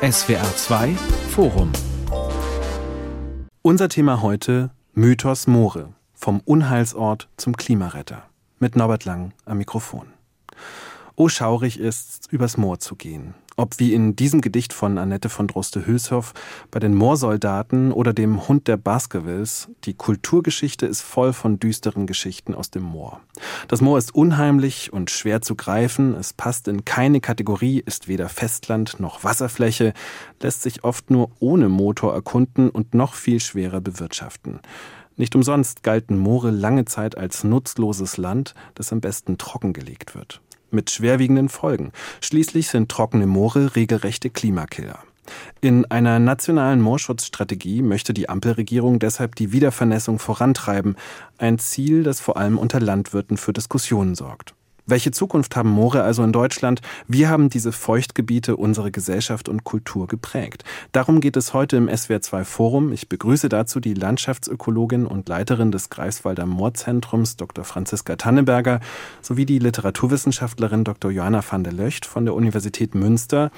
SWR 2 Forum. Unser Thema heute Mythos Moore. Vom Unheilsort zum Klimaretter. Mit Norbert Lang am Mikrofon. Oh, schaurig ist's, übers Moor zu gehen. Ob wie in diesem Gedicht von Annette von Droste-Hülshoff bei den Moorsoldaten oder dem Hund der Baskervilles, die Kulturgeschichte ist voll von düsteren Geschichten aus dem Moor. Das Moor ist unheimlich und schwer zu greifen, es passt in keine Kategorie, ist weder Festland noch Wasserfläche, lässt sich oft nur ohne Motor erkunden und noch viel schwerer bewirtschaften. Nicht umsonst galten Moore lange Zeit als nutzloses Land, das am besten trockengelegt wird mit schwerwiegenden Folgen. Schließlich sind trockene Moore regelrechte Klimakiller. In einer nationalen Moorschutzstrategie möchte die Ampelregierung deshalb die Wiedervernässung vorantreiben, ein Ziel, das vor allem unter Landwirten für Diskussionen sorgt. Welche Zukunft haben Moore also in Deutschland? Wie haben diese Feuchtgebiete unsere Gesellschaft und Kultur geprägt? Darum geht es heute im SWR2 Forum. Ich begrüße dazu die Landschaftsökologin und Leiterin des Greifswalder Moorzentrums, Dr. Franziska Tanneberger, sowie die Literaturwissenschaftlerin Dr. Johanna van der Löcht von der Universität Münster.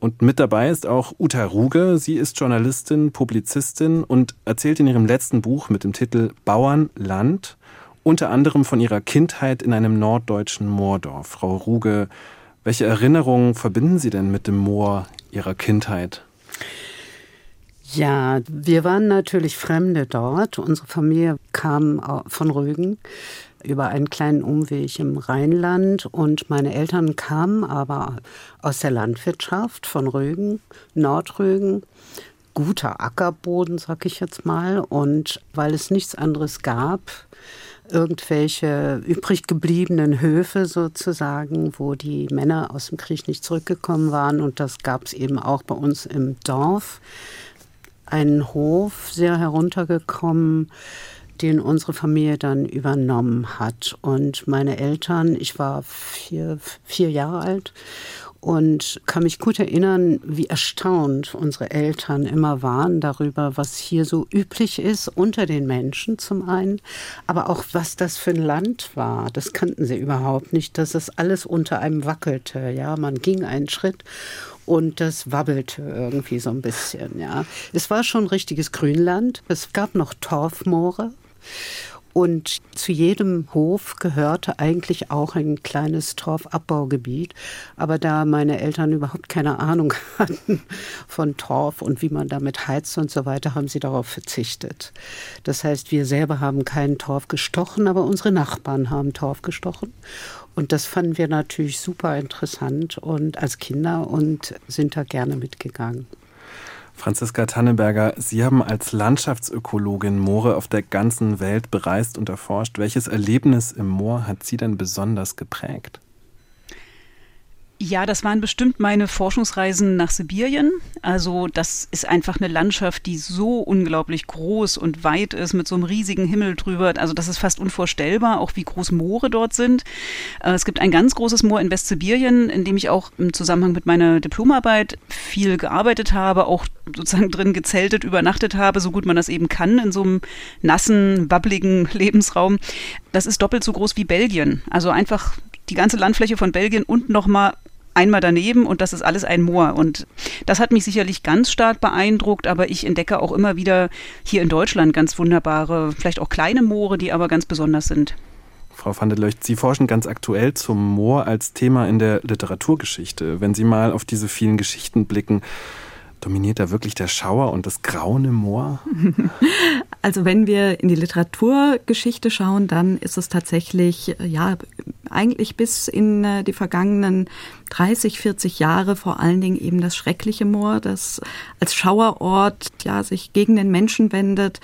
Und mit dabei ist auch Uta Ruge. Sie ist Journalistin, Publizistin und erzählt in ihrem letzten Buch mit dem Titel Bauern, Land unter anderem von ihrer Kindheit in einem norddeutschen Moordorf. Frau Ruge, welche Erinnerungen verbinden Sie denn mit dem Moor Ihrer Kindheit? Ja, wir waren natürlich Fremde dort. Unsere Familie kam von Rügen über einen kleinen Umweg im Rheinland und meine Eltern kamen aber aus der Landwirtschaft von Rügen, Nordrügen. Guter Ackerboden, sag ich jetzt mal. Und weil es nichts anderes gab, irgendwelche übrig gebliebenen Höfe sozusagen, wo die Männer aus dem Krieg nicht zurückgekommen waren. Und das gab es eben auch bei uns im Dorf. Einen Hof sehr heruntergekommen, den unsere Familie dann übernommen hat. Und meine Eltern, ich war vier, vier Jahre alt und kann mich gut erinnern, wie erstaunt unsere Eltern immer waren darüber, was hier so üblich ist unter den Menschen zum einen, aber auch was das für ein Land war. Das kannten sie überhaupt nicht, dass es alles unter einem wackelte. Ja, man ging einen Schritt und das wabbelte irgendwie so ein bisschen. Ja, es war schon richtiges Grünland. Es gab noch Torfmoore und zu jedem Hof gehörte eigentlich auch ein kleines Torfabbaugebiet. Aber da meine Eltern überhaupt keine Ahnung hatten von Torf und wie man damit heizt und so weiter, haben sie darauf verzichtet. Das heißt, wir selber haben keinen Torf gestochen, aber unsere Nachbarn haben Torf gestochen. Und das fanden wir natürlich super interessant und als Kinder und sind da gerne mitgegangen. Franziska Tanneberger, Sie haben als Landschaftsökologin Moore auf der ganzen Welt bereist und erforscht. Welches Erlebnis im Moor hat Sie denn besonders geprägt? Ja, das waren bestimmt meine Forschungsreisen nach Sibirien. Also das ist einfach eine Landschaft, die so unglaublich groß und weit ist, mit so einem riesigen Himmel drüber. Also das ist fast unvorstellbar, auch wie groß Moore dort sind. Äh, es gibt ein ganz großes Moor in Westsibirien, in dem ich auch im Zusammenhang mit meiner Diplomarbeit viel gearbeitet habe, auch sozusagen drin gezeltet, übernachtet habe, so gut man das eben kann, in so einem nassen, wabbligen Lebensraum. Das ist doppelt so groß wie Belgien. Also einfach die ganze Landfläche von Belgien und nochmal einmal daneben und das ist alles ein Moor. Und das hat mich sicherlich ganz stark beeindruckt, aber ich entdecke auch immer wieder hier in Deutschland ganz wunderbare, vielleicht auch kleine Moore, die aber ganz besonders sind. Frau van der Leucht, Sie forschen ganz aktuell zum Moor als Thema in der Literaturgeschichte. Wenn Sie mal auf diese vielen Geschichten blicken, Dominiert da wirklich der Schauer und das graue Moor? Also wenn wir in die Literaturgeschichte schauen, dann ist es tatsächlich, ja, eigentlich bis in äh, die vergangenen 30, 40 Jahre vor allen Dingen eben das schreckliche Moor, das als Schauerort ja sich gegen den Menschen wendet,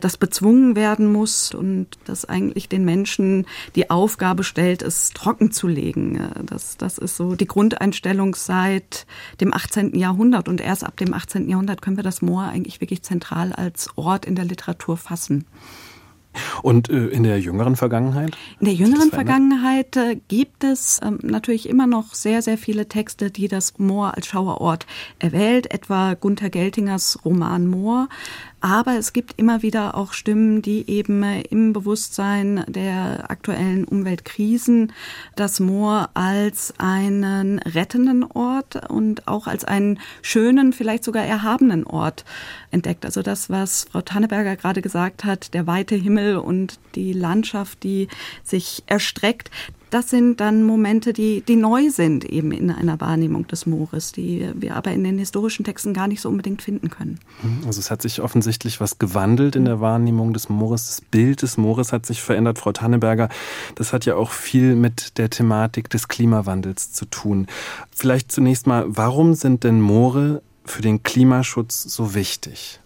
das bezwungen werden muss und das eigentlich den Menschen die Aufgabe stellt, es trocken zu legen. Das, das ist so die Grundeinstellung seit dem 18. Jahrhundert und erst ab dem 18. Jahrhundert können wir das Moor eigentlich wirklich zentral als Ort in der Literatur fassen. Und äh, in der jüngeren Vergangenheit? In der jüngeren Vergangenheit äh, gibt es ähm, natürlich immer noch sehr, sehr viele Texte, die das Moor als Schauerort erwählt, etwa Gunther Geltingers Roman Moor Aber es gibt immer wieder auch Stimmen, die eben im Bewusstsein der aktuellen Umweltkrisen das Moor als einen rettenden Ort und auch als einen schönen, vielleicht sogar erhabenen Ort entdeckt. Also das, was Frau Tanneberger gerade gesagt hat, der weite Himmel und die Landschaft, die sich erstreckt, das sind dann Momente, die, die neu sind eben in einer Wahrnehmung des Moores, die wir aber in den historischen Texten gar nicht so unbedingt finden können. Mhm. Also es hat sich offensichtlich was gewandelt in der Wahrnehmung des Moores. Das Bild des Moores hat sich verändert. Frau Tanneberger, das hat ja auch viel mit der Thematik des Klimawandels zu tun. Vielleicht zunächst mal, warum sind denn Moore für den Klimaschutz so wichtig?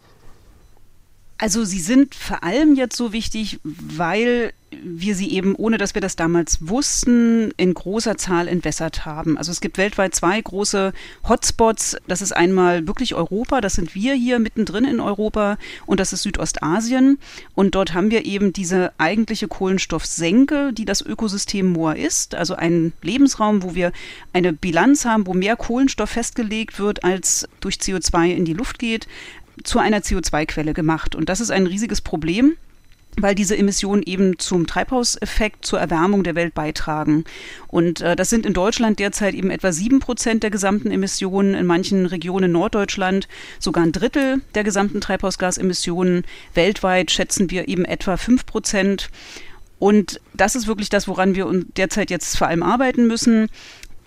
Also sie sind vor allem jetzt so wichtig, weil wir sie eben, ohne dass wir das damals wussten, in großer Zahl entwässert haben. Also es gibt weltweit zwei große Hotspots. Das ist einmal wirklich Europa, das sind wir hier mittendrin in Europa und das ist Südostasien. Und dort haben wir eben diese eigentliche Kohlenstoffsenke, die das Ökosystem Moor ist. Also ein Lebensraum, wo wir eine Bilanz haben, wo mehr Kohlenstoff festgelegt wird, als durch CO2 in die Luft geht zu einer CO2-Quelle gemacht. Und das ist ein riesiges Problem weil diese Emissionen eben zum Treibhauseffekt, zur Erwärmung der Welt beitragen. Und äh, das sind in Deutschland derzeit eben etwa sieben Prozent der gesamten Emissionen, in manchen Regionen Norddeutschland sogar ein Drittel der gesamten Treibhausgasemissionen. Weltweit schätzen wir eben etwa fünf Prozent. Und das ist wirklich das, woran wir derzeit jetzt vor allem arbeiten müssen.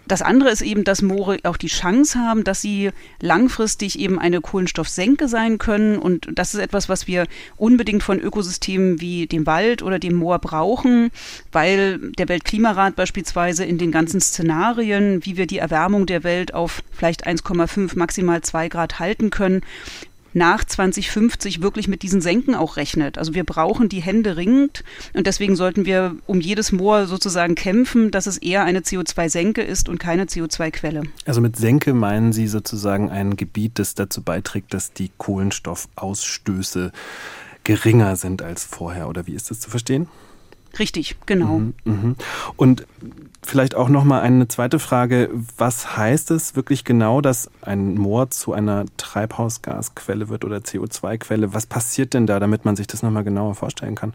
Das andere ist eben, dass Moore auch die Chance haben, dass sie langfristig eben eine Kohlenstoffsenke sein können. Und das ist etwas, was wir unbedingt von Ökosystemen wie dem Wald oder dem Moor brauchen, weil der Weltklimarat beispielsweise in den ganzen Szenarien, wie wir die Erwärmung der Welt auf vielleicht 1,5 maximal 2 Grad halten können, nach 2050 wirklich mit diesen Senken auch rechnet. Also wir brauchen die Hände ringend und deswegen sollten wir um jedes Moor sozusagen kämpfen, dass es eher eine CO2-Senke ist und keine CO2-Quelle. Also mit Senke meinen Sie sozusagen ein Gebiet, das dazu beiträgt, dass die Kohlenstoffausstöße geringer sind als vorher oder wie ist das zu verstehen? Richtig, genau. Mhm, mh. Und vielleicht auch noch mal eine zweite Frage: Was heißt es wirklich genau, dass ein Moor zu einer Treibhausgasquelle wird oder CO2-Quelle? Was passiert denn da, damit man sich das noch mal genauer vorstellen kann?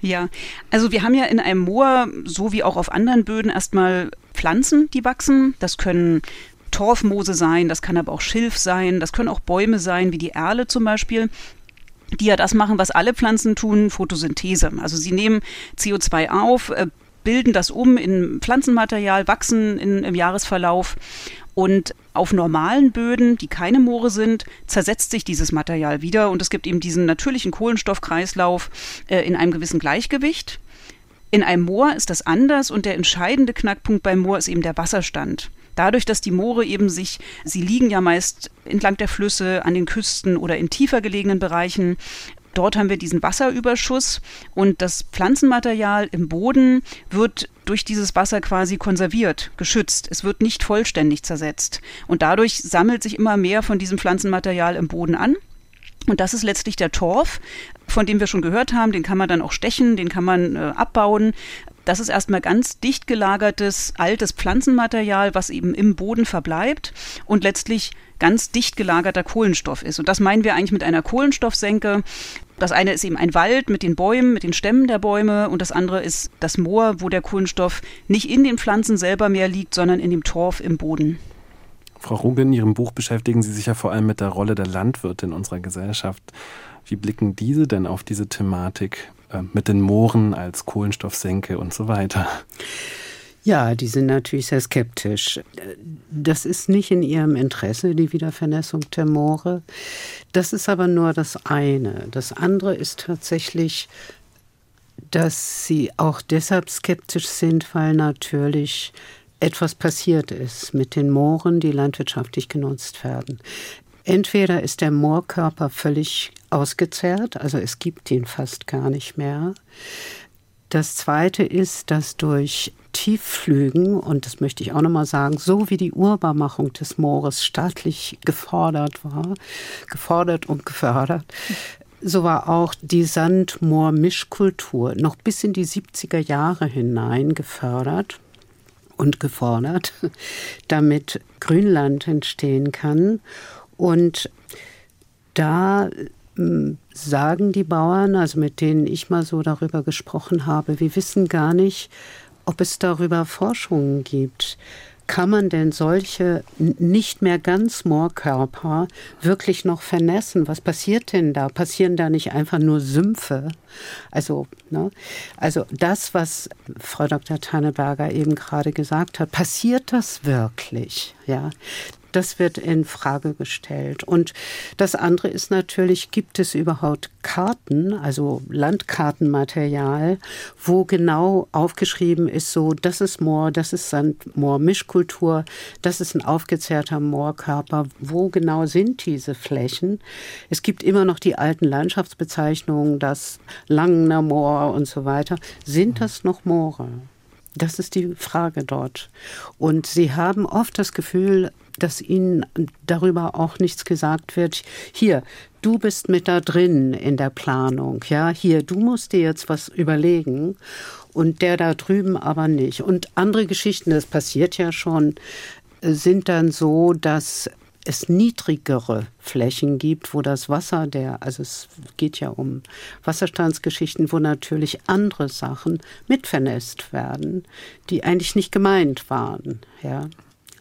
Ja, also wir haben ja in einem Moor, so wie auch auf anderen Böden, erstmal Pflanzen, die wachsen. Das können Torfmoose sein, das kann aber auch Schilf sein, das können auch Bäume sein, wie die Erle zum Beispiel die ja das machen, was alle Pflanzen tun, Photosynthese. Also sie nehmen CO2 auf, äh, bilden das um in Pflanzenmaterial, wachsen in, im Jahresverlauf und auf normalen Böden, die keine Moore sind, zersetzt sich dieses Material wieder und es gibt eben diesen natürlichen Kohlenstoffkreislauf äh, in einem gewissen Gleichgewicht. In einem Moor ist das anders und der entscheidende Knackpunkt beim Moor ist eben der Wasserstand. Dadurch, dass die Moore eben sich, sie liegen ja meist entlang der Flüsse, an den Küsten oder in tiefer gelegenen Bereichen, Dort haben wir diesen Wasserüberschuss und das Pflanzenmaterial im Boden wird durch dieses Wasser quasi konserviert, geschützt. Es wird nicht vollständig zersetzt. Und dadurch sammelt sich immer mehr von diesem Pflanzenmaterial im Boden an. Und das ist letztlich der Torf, von dem wir schon gehört haben. Den kann man dann auch stechen, den kann man äh, abbauen. Das ist erstmal ganz dicht gelagertes, altes Pflanzenmaterial, was eben im Boden verbleibt und letztlich ganz dicht gelagerter Kohlenstoff ist. Und das meinen wir eigentlich mit einer Kohlenstoffsenke. Das eine ist eben ein Wald mit den Bäumen, mit den Stämmen der Bäume und das andere ist das Moor, wo der Kohlenstoff nicht in den Pflanzen selber mehr liegt, sondern in dem Torf im Boden. Frau Ruge, in Ihrem Buch beschäftigen Sie sich ja vor allem mit der Rolle der Landwirte in unserer Gesellschaft. Wie blicken diese denn auf diese Thematik? Äh, mit den Mooren als Kohlenstoffsenke und so weiter. Ja, die sind natürlich sehr skeptisch. Das ist nicht in ihrem Interesse, die Wiedervernässung der Moore. Das ist aber nur das eine. Das andere ist tatsächlich, dass sie auch deshalb skeptisch sind, weil natürlich etwas passiert ist mit den Mooren, die landwirtschaftlich genutzt werden. Entweder ist der Moorkörper völlig ausgezerrt, also es gibt ihn fast gar nicht mehr. Das Zweite ist, dass durch Tiefflügen, und das möchte ich auch nochmal sagen, so wie die Urbarmachung des Moores staatlich gefordert war, gefordert und gefördert, so war auch die Sandmoor-Mischkultur noch bis in die 70er Jahre hinein gefördert und gefordert, damit Grünland entstehen kann. Und da sagen die Bauern, also mit denen ich mal so darüber gesprochen habe, wir wissen gar nicht, ob es darüber Forschungen gibt kann man denn solche nicht mehr ganz Moorkörper wirklich noch vernässen? Was passiert denn da? Passieren da nicht einfach nur Sümpfe? Also, ne? also das, was Frau Dr. Tanneberger eben gerade gesagt hat, passiert das wirklich? Ja, das wird in Frage gestellt. Und das andere ist natürlich, gibt es überhaupt Karten, also Landkartenmaterial, wo genau aufgeschrieben ist, so, das ist Moor, das ist Sandmoor, Mischkultur, das ist ein aufgezehrter Moorkörper. Wo genau sind diese Flächen? Es gibt immer noch die alten Landschaftsbezeichnungen, das Langener Moor und so weiter. Sind das noch Moore? Das ist die Frage dort. Und sie haben oft das Gefühl, dass ihnen darüber auch nichts gesagt wird. Hier, du bist mit da drin in der Planung. Ja, hier, du musst dir jetzt was überlegen. Und der da drüben aber nicht. Und andere Geschichten, das passiert ja schon, sind dann so, dass es niedrigere Flächen gibt, wo das Wasser, der, also es geht ja um Wasserstandsgeschichten, wo natürlich andere Sachen mitvernässt werden, die eigentlich nicht gemeint waren. Ja.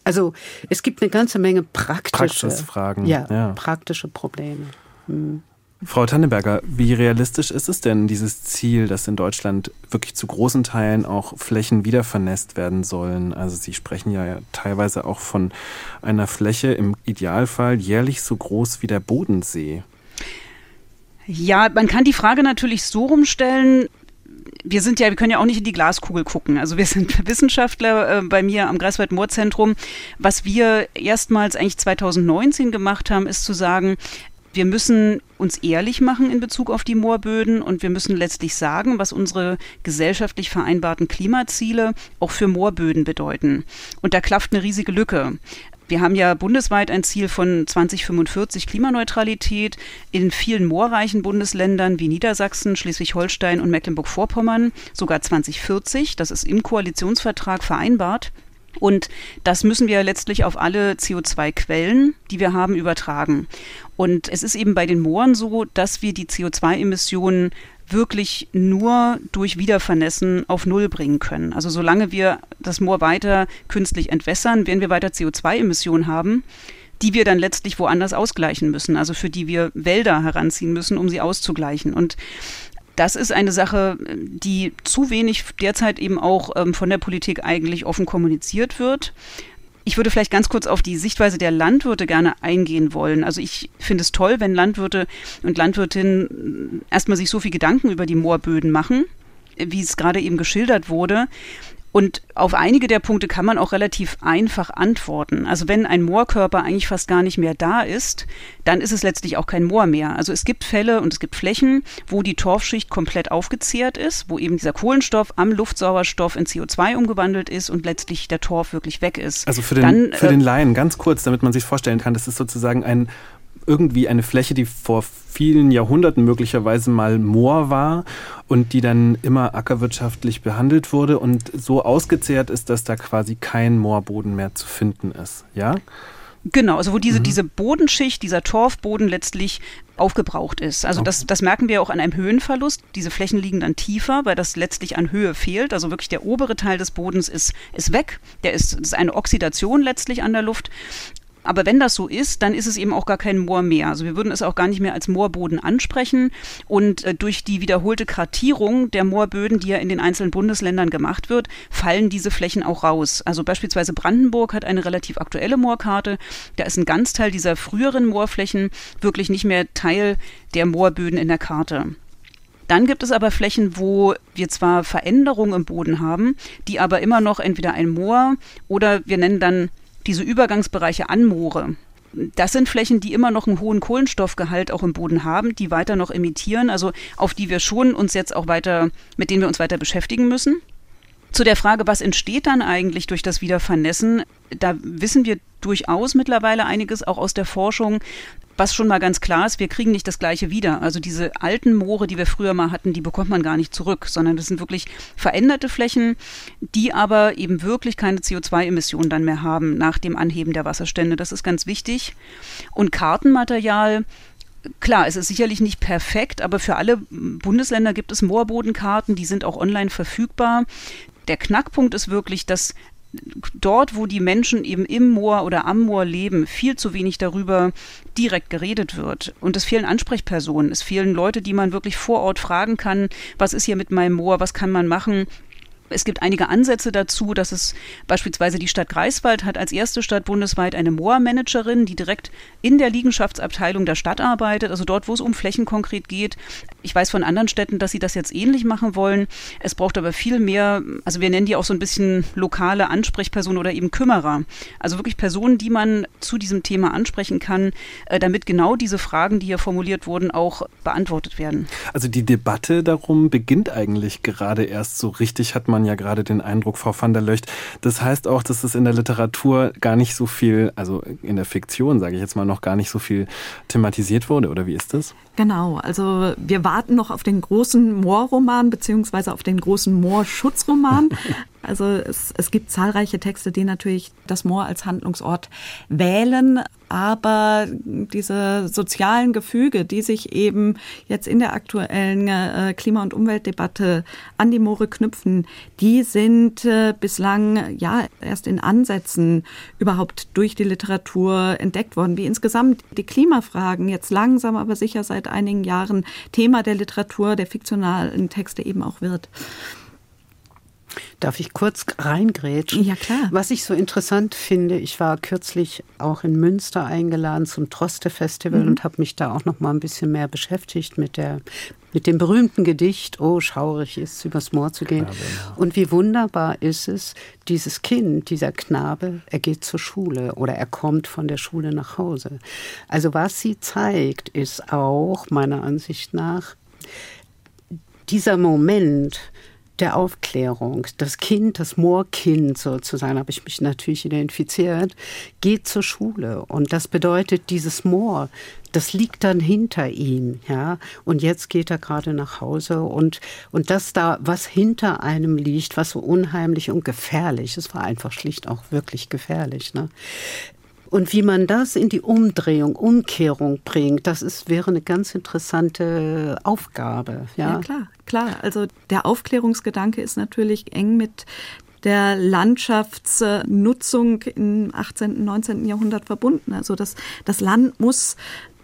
Also es gibt eine ganze Menge praktische Fragen. Ja, ja, praktische Probleme. Hm. Frau Tanneberger, wie realistisch ist es denn, dieses Ziel, dass in Deutschland wirklich zu großen Teilen auch Flächen wieder vernässt werden sollen? Also Sie sprechen ja teilweise auch von einer Fläche im Idealfall jährlich so groß wie der Bodensee. Ja, man kann die Frage natürlich so rumstellen, wir sind ja, wir können ja auch nicht in die Glaskugel gucken. Also wir sind Wissenschaftler äh, bei mir am Greifswald-Moorzentrum. Was wir erstmals eigentlich 2019 gemacht haben, ist zu sagen, wir müssen uns ehrlich machen in Bezug auf die Moorböden und wir müssen letztlich sagen, was unsere gesellschaftlich vereinbarten Klimaziele auch für Moorböden bedeuten. Und da klafft eine riesige Lücke. Wir haben ja bundesweit ein Ziel von 2045 Klimaneutralität in vielen moorreichen Bundesländern wie Niedersachsen, Schleswig-Holstein und Mecklenburg-Vorpommern sogar 2040. Das ist im Koalitionsvertrag vereinbart. Und das müssen wir letztlich auf alle CO2-Quellen, die wir haben, übertragen. Und es ist eben bei den Mooren so, dass wir die CO2-Emissionen wirklich nur durch Wiedervernässen auf Null bringen können. Also solange wir das Moor weiter künstlich entwässern, werden wir weiter CO2-Emissionen haben, die wir dann letztlich woanders ausgleichen müssen, also für die wir Wälder heranziehen müssen, um sie auszugleichen. Und das ist eine Sache, die zu wenig derzeit eben auch ähm, von der Politik eigentlich offen kommuniziert wird. Ich würde vielleicht ganz kurz auf die Sichtweise der Landwirte gerne eingehen wollen. Also ich finde es toll, wenn Landwirte und Landwirtinnen erstmal sich so viel Gedanken über die Moorböden machen, wie es gerade eben geschildert wurde. Und auf einige der Punkte kann man auch relativ einfach antworten. Also wenn ein Moorkörper eigentlich fast gar nicht mehr da ist, dann ist es letztlich auch kein Moor mehr. Also es gibt Fälle und es gibt Flächen, wo die Torfschicht komplett aufgezehrt ist, wo eben dieser Kohlenstoff am Luftsauerstoff in CO2 umgewandelt ist und letztlich der Torf wirklich weg ist. Also für den, dann, für den äh, Laien, ganz kurz, damit man sich vorstellen kann, das ist sozusagen ein irgendwie eine Fläche, die vor vielen Jahrhunderten möglicherweise mal Moor war und die dann immer ackerwirtschaftlich behandelt wurde und so ausgezehrt ist, dass da quasi kein Moorboden mehr zu finden ist. Ja? Genau, also wo diese, mhm. diese Bodenschicht, dieser Torfboden letztlich aufgebraucht ist. Also okay. das, das merken wir auch an einem Höhenverlust. Diese Flächen liegen dann tiefer, weil das letztlich an Höhe fehlt. Also wirklich der obere Teil des Bodens ist, ist weg. Der ist, das ist eine Oxidation letztlich an der Luft. Aber wenn das so ist, dann ist es eben auch gar kein Moor mehr. Also wir würden es auch gar nicht mehr als Moorboden ansprechen. Und äh, durch die wiederholte Kartierung der Moorböden, die ja in den einzelnen Bundesländern gemacht wird, fallen diese Flächen auch raus. Also beispielsweise Brandenburg hat eine relativ aktuelle Moorkarte. Da ist ein Ganzteil dieser früheren Moorflächen wirklich nicht mehr Teil der Moorböden in der Karte. Dann gibt es aber Flächen, wo wir zwar Veränderungen im Boden haben, die aber immer noch entweder ein Moor oder wir nennen dann diese Übergangsbereiche Anmoore, das sind Flächen, die immer noch einen hohen Kohlenstoffgehalt auch im Boden haben, die weiter noch emittieren, also auf die wir schon uns jetzt auch weiter, mit denen wir uns weiter beschäftigen müssen. Zu der Frage, was entsteht dann eigentlich durch das Wiedervernässen, da wissen wir durchaus mittlerweile einiges auch aus der Forschung. Was schon mal ganz klar ist, wir kriegen nicht das Gleiche wieder. Also diese alten Moore, die wir früher mal hatten, die bekommt man gar nicht zurück, sondern das sind wirklich veränderte Flächen, die aber eben wirklich keine CO2-Emissionen dann mehr haben nach dem Anheben der Wasserstände. Das ist ganz wichtig. Und Kartenmaterial klar, es ist sicherlich nicht perfekt, aber für alle Bundesländer gibt es Moorbodenkarten, die sind auch online verfügbar. Der Knackpunkt ist wirklich, dass dort, wo die Menschen eben im Moor oder am Moor leben, viel zu wenig darüber direkt geredet wird. Und es fehlen Ansprechpersonen, es fehlen Leute, die man wirklich vor Ort fragen kann, was ist hier mit meinem Moor, was kann man machen, es gibt einige Ansätze dazu, dass es beispielsweise die Stadt Greifswald hat als erste Stadt bundesweit eine Moor-Managerin, die direkt in der Liegenschaftsabteilung der Stadt arbeitet, also dort, wo es um Flächen konkret geht. Ich weiß von anderen Städten, dass sie das jetzt ähnlich machen wollen. Es braucht aber viel mehr, also wir nennen die auch so ein bisschen lokale Ansprechpersonen oder eben Kümmerer. Also wirklich Personen, die man zu diesem Thema ansprechen kann, äh, damit genau diese Fragen, die hier formuliert wurden, auch beantwortet werden. Also die Debatte darum beginnt eigentlich gerade erst so richtig, hat man man ja gerade den Eindruck, Frau van der Löcht. Das heißt auch, dass es in der Literatur gar nicht so viel, also in der Fiktion, sage ich jetzt mal, noch gar nicht so viel thematisiert wurde, oder wie ist das? Genau, also wir warten noch auf den großen Moorroman beziehungsweise auf den großen Moorschutzroman. Also es, es gibt zahlreiche Texte, die natürlich das Moor als Handlungsort wählen, aber diese sozialen Gefüge, die sich eben jetzt in der aktuellen äh, Klima- und Umweltdebatte an die Moore knüpfen, die sind äh, bislang ja erst in Ansätzen überhaupt durch die Literatur entdeckt worden, wie insgesamt die Klimafragen jetzt langsam aber sicher seit einigen Jahren Thema der Literatur, der fiktionalen Texte eben auch wird. Darf ich kurz reingrätschen? Ja, klar. Was ich so interessant finde, ich war kürzlich auch in Münster eingeladen zum Troste-Festival mhm. und habe mich da auch noch mal ein bisschen mehr beschäftigt mit der mit dem berühmten Gedicht, oh, schaurig ist es, übers Moor zu gehen. Knabe, ja. Und wie wunderbar ist es, dieses Kind, dieser Knabe, er geht zur Schule oder er kommt von der Schule nach Hause. Also was sie zeigt, ist auch meiner Ansicht nach dieser Moment, der Aufklärung. Das Kind, das Moorkind sozusagen, habe ich mich natürlich identifiziert, geht zur Schule. Und das bedeutet, dieses Moor, das liegt dann hinter ihm, ja. Und jetzt geht er gerade nach Hause und, und das da, was hinter einem liegt, was so unheimlich und gefährlich, es war einfach schlicht auch wirklich gefährlich, ne? Und wie man das in die Umdrehung, Umkehrung bringt, das ist, wäre eine ganz interessante Aufgabe. Ja, ja klar, klar. Also der Aufklärungsgedanke ist natürlich eng mit der Landschaftsnutzung im 18., 19. Jahrhundert verbunden. Also das, das Land muss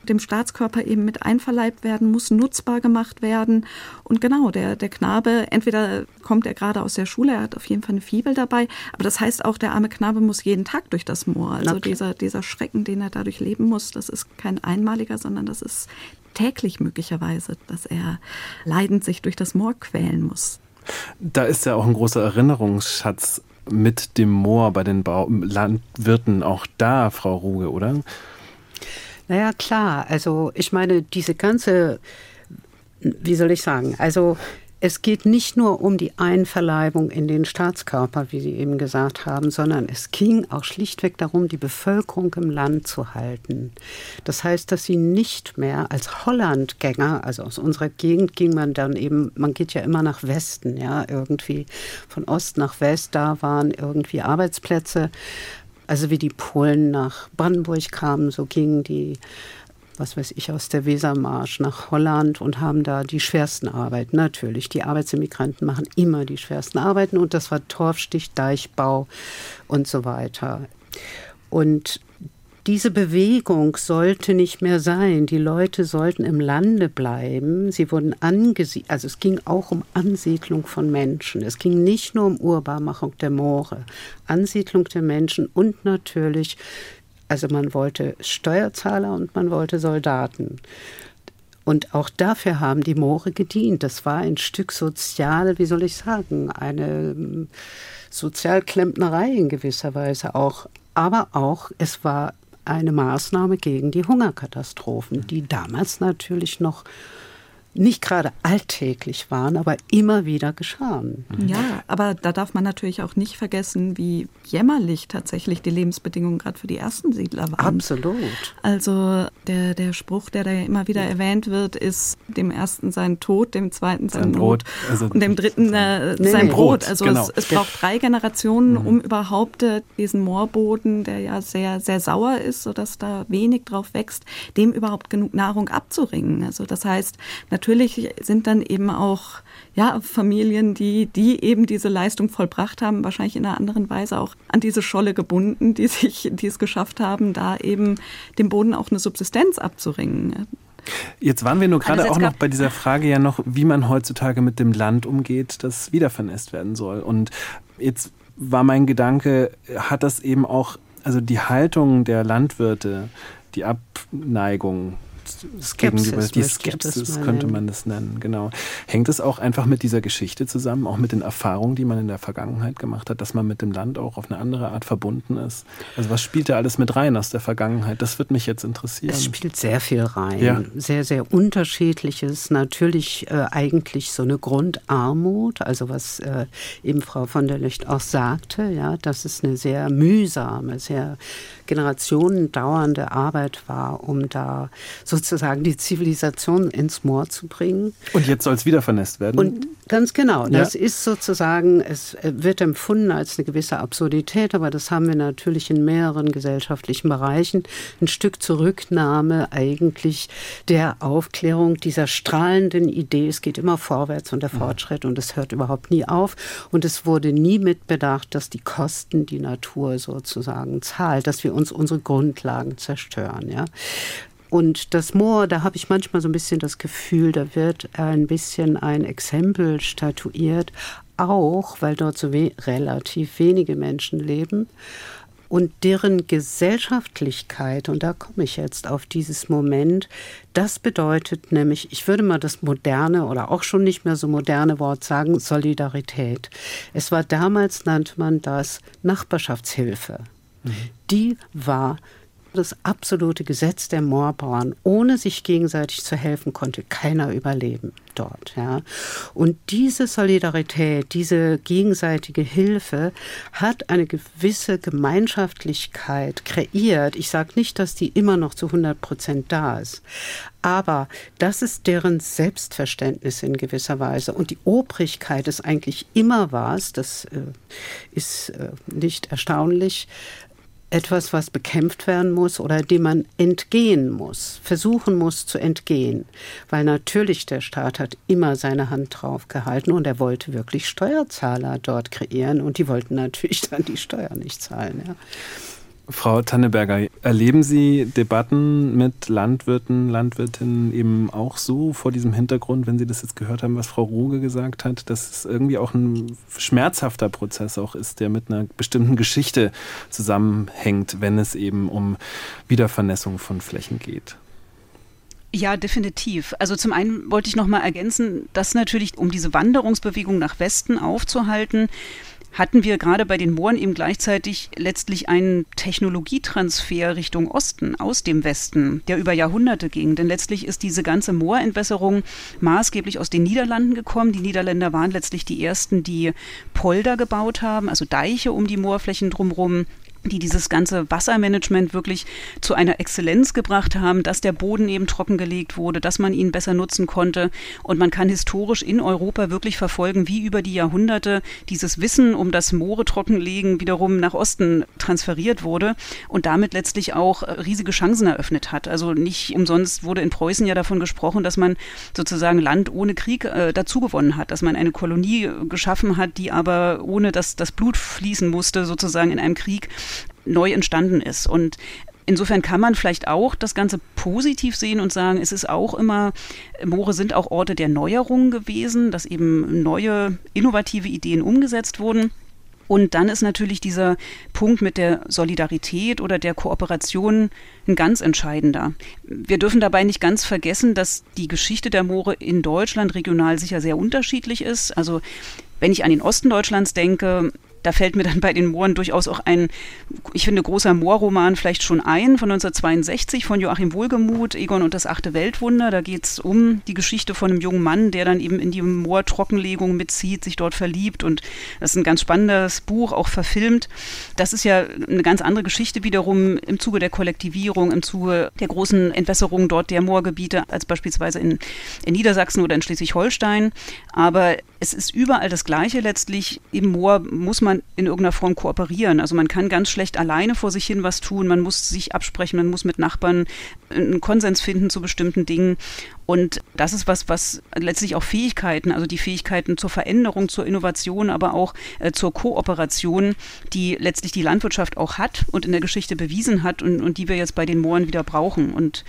dem Staatskörper eben mit einverleibt werden, muss nutzbar gemacht werden. Und genau, der, der Knabe, entweder kommt er gerade aus der Schule, er hat auf jeden Fall eine Fibel dabei, aber das heißt auch, der arme Knabe muss jeden Tag durch das Moor. Also dieser, dieser Schrecken, den er dadurch leben muss, das ist kein einmaliger, sondern das ist täglich möglicherweise, dass er leidend sich durch das Moor quälen muss. Da ist ja auch ein großer Erinnerungsschatz mit dem Moor bei den Landwirten auch da, Frau Ruge, oder? Naja, klar. Also ich meine, diese ganze, wie soll ich sagen, also es geht nicht nur um die Einverleibung in den Staatskörper, wie Sie eben gesagt haben, sondern es ging auch schlichtweg darum, die Bevölkerung im Land zu halten. Das heißt, dass sie nicht mehr als Hollandgänger, also aus unserer Gegend ging man dann eben, man geht ja immer nach Westen, ja, irgendwie von Ost nach West, da waren irgendwie Arbeitsplätze. Also wie die Polen nach Brandenburg kamen, so gingen die, was weiß ich, aus der Wesermarsch nach Holland und haben da die schwersten Arbeiten. Natürlich, die Arbeitsimmigranten machen immer die schwersten Arbeiten und das war Torfstich, Deichbau und so weiter. Und diese Bewegung sollte nicht mehr sein. Die Leute sollten im Lande bleiben. Sie wurden angesiedelt, also es ging auch um Ansiedlung von Menschen. Es ging nicht nur um Urbarmachung der Moore, Ansiedlung der Menschen und natürlich, also man wollte Steuerzahler und man wollte Soldaten. Und auch dafür haben die Moore gedient. Das war ein Stück sozial, wie soll ich sagen, eine ähm, Sozialklempnerei in gewisser Weise auch. Aber auch, es war eine Maßnahme gegen die Hungerkatastrophen, die damals natürlich noch nicht gerade alltäglich waren, aber immer wieder geschahen. Ja, aber da darf man natürlich auch nicht vergessen, wie jämmerlich tatsächlich die Lebensbedingungen gerade für die ersten Siedler waren. Absolut. Also der, der Spruch, der da immer wieder erwähnt wird, ist dem ersten sein Tod, dem zweiten sein, sein Brot also und dem dritten äh, nee, sein nee, Brot. Also genau. es, es, braucht drei Generationen, mhm. um überhaupt äh, diesen Moorboden, der ja sehr, sehr sauer ist, sodass da wenig drauf wächst, dem überhaupt genug Nahrung abzuringen. Also das heißt, natürlich sind dann eben auch ja, Familien, die, die eben diese Leistung vollbracht haben, wahrscheinlich in einer anderen Weise auch an diese Scholle gebunden, die sich, die es geschafft haben, da eben dem Boden auch eine Subsistenz abzuringen. Jetzt waren wir nur gerade auch noch bei dieser Frage ja noch, wie man heutzutage mit dem Land umgeht, das wiedervernässt werden soll. Und jetzt war mein Gedanke, hat das eben auch, also die Haltung der Landwirte, die Abneigung Skepsis, die Skepsis könnte man das nennen, genau. Hängt es auch einfach mit dieser Geschichte zusammen, auch mit den Erfahrungen, die man in der Vergangenheit gemacht hat, dass man mit dem Land auch auf eine andere Art verbunden ist? Also was spielt da alles mit rein aus der Vergangenheit? Das wird mich jetzt interessieren. Es spielt sehr viel rein, ja. sehr, sehr unterschiedliches. Natürlich äh, eigentlich so eine Grundarmut, also was äh, eben Frau von der Licht auch sagte, ja, dass es eine sehr mühsame, sehr Generationen dauernde Arbeit war, um da sozusagen die Zivilisation ins Moor zu bringen. Und jetzt soll es wieder vernässt werden? Und ganz genau. Das ja. ist sozusagen, es wird empfunden als eine gewisse Absurdität, aber das haben wir natürlich in mehreren gesellschaftlichen Bereichen. Ein Stück Zurücknahme eigentlich der Aufklärung dieser strahlenden Idee. Es geht immer vorwärts und der Fortschritt und es hört überhaupt nie auf. Und es wurde nie mitbedacht, dass die Kosten die Natur sozusagen zahlt, dass wir uns unsere Grundlagen zerstören. Ja? Und das Moor, da habe ich manchmal so ein bisschen das Gefühl, da wird ein bisschen ein Exempel statuiert, auch weil dort so we relativ wenige Menschen leben und deren Gesellschaftlichkeit, und da komme ich jetzt auf dieses Moment, das bedeutet nämlich, ich würde mal das moderne oder auch schon nicht mehr so moderne Wort sagen, Solidarität. Es war damals, nannte man das Nachbarschaftshilfe. Die war das absolute Gesetz der Moorbauern. Ohne sich gegenseitig zu helfen, konnte keiner überleben dort. Ja. Und diese Solidarität, diese gegenseitige Hilfe hat eine gewisse Gemeinschaftlichkeit kreiert. Ich sage nicht, dass die immer noch zu 100 Prozent da ist. Aber das ist deren Selbstverständnis in gewisser Weise. Und die Obrigkeit ist eigentlich immer was, das äh, ist äh, nicht erstaunlich, etwas, was bekämpft werden muss oder dem man entgehen muss, versuchen muss zu entgehen. Weil natürlich der Staat hat immer seine Hand drauf gehalten und er wollte wirklich Steuerzahler dort kreieren und die wollten natürlich dann die Steuer nicht zahlen. Ja. Frau Tanneberger, erleben Sie Debatten mit Landwirten, Landwirtinnen eben auch so vor diesem Hintergrund, wenn Sie das jetzt gehört haben, was Frau Ruge gesagt hat, dass es irgendwie auch ein schmerzhafter Prozess auch ist, der mit einer bestimmten Geschichte zusammenhängt, wenn es eben um Wiedervernässung von Flächen geht? Ja, definitiv. Also zum einen wollte ich noch mal ergänzen, dass natürlich, um diese Wanderungsbewegung nach Westen aufzuhalten, hatten wir gerade bei den Mooren eben gleichzeitig letztlich einen Technologietransfer Richtung Osten aus dem Westen, der über Jahrhunderte ging. Denn letztlich ist diese ganze Moorentwässerung maßgeblich aus den Niederlanden gekommen. Die Niederländer waren letztlich die ersten, die Polder gebaut haben, also Deiche um die Moorflächen drumherum die dieses ganze Wassermanagement wirklich zu einer Exzellenz gebracht haben, dass der Boden eben trockengelegt wurde, dass man ihn besser nutzen konnte. Und man kann historisch in Europa wirklich verfolgen, wie über die Jahrhunderte dieses Wissen um das Moore trockenlegen wiederum nach Osten transferiert wurde und damit letztlich auch äh, riesige Chancen eröffnet hat. Also nicht umsonst wurde in Preußen ja davon gesprochen, dass man sozusagen Land ohne Krieg äh, dazugewonnen hat, dass man eine Kolonie geschaffen hat, die aber ohne dass das Blut fließen musste, sozusagen in einem Krieg neu entstanden ist. Und Insofern kann man vielleicht auch das Ganze positiv sehen und sagen, es ist auch immer, Moore sind auch Orte der Neuerung gewesen, dass eben neue, innovative Ideen umgesetzt wurden. Und dann ist natürlich dieser Punkt mit der Solidarität oder der Kooperation ein ganz entscheidender. Wir dürfen dabei nicht ganz vergessen, dass die Geschichte der Moore in Deutschland regional sicher sehr unterschiedlich ist. Also wenn ich an den Osten Deutschlands denke, da fällt mir dann bei den Mooren durchaus auch ein, ich finde, großer Moorroman vielleicht schon ein, von 1962 von Joachim Wohlgemuth, Egon und das achte Weltwunder. Da geht es um die Geschichte von einem jungen Mann, der dann eben in die Moortrockenlegung mitzieht, sich dort verliebt. Und das ist ein ganz spannendes Buch, auch verfilmt. Das ist ja eine ganz andere Geschichte wiederum im Zuge der Kollektivierung, im Zuge der großen Entwässerung dort der Moorgebiete, als beispielsweise in, in Niedersachsen oder in Schleswig-Holstein. Aber es ist überall das Gleiche letztlich. Im Moor muss man in irgendeiner Form kooperieren. Also man kann ganz schlecht alleine vor sich hin was tun. Man muss sich absprechen, man muss mit Nachbarn einen Konsens finden zu bestimmten Dingen. Und das ist was, was letztlich auch Fähigkeiten, also die Fähigkeiten zur Veränderung, zur Innovation, aber auch äh, zur Kooperation, die letztlich die Landwirtschaft auch hat und in der Geschichte bewiesen hat und, und die wir jetzt bei den Mooren wieder brauchen. Und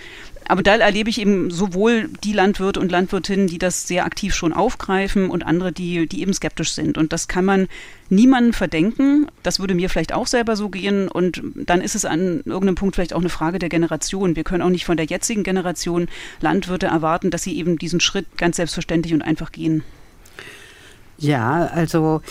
aber da erlebe ich eben sowohl die Landwirte und Landwirtinnen, die das sehr aktiv schon aufgreifen und andere, die, die eben skeptisch sind. Und das kann man niemanden verdenken. Das würde mir vielleicht auch selber so gehen. Und dann ist es an irgendeinem Punkt vielleicht auch eine Frage der Generation. Wir können auch nicht von der jetzigen Generation Landwirte erwarten, dass sie eben diesen Schritt ganz selbstverständlich und einfach gehen. Ja, also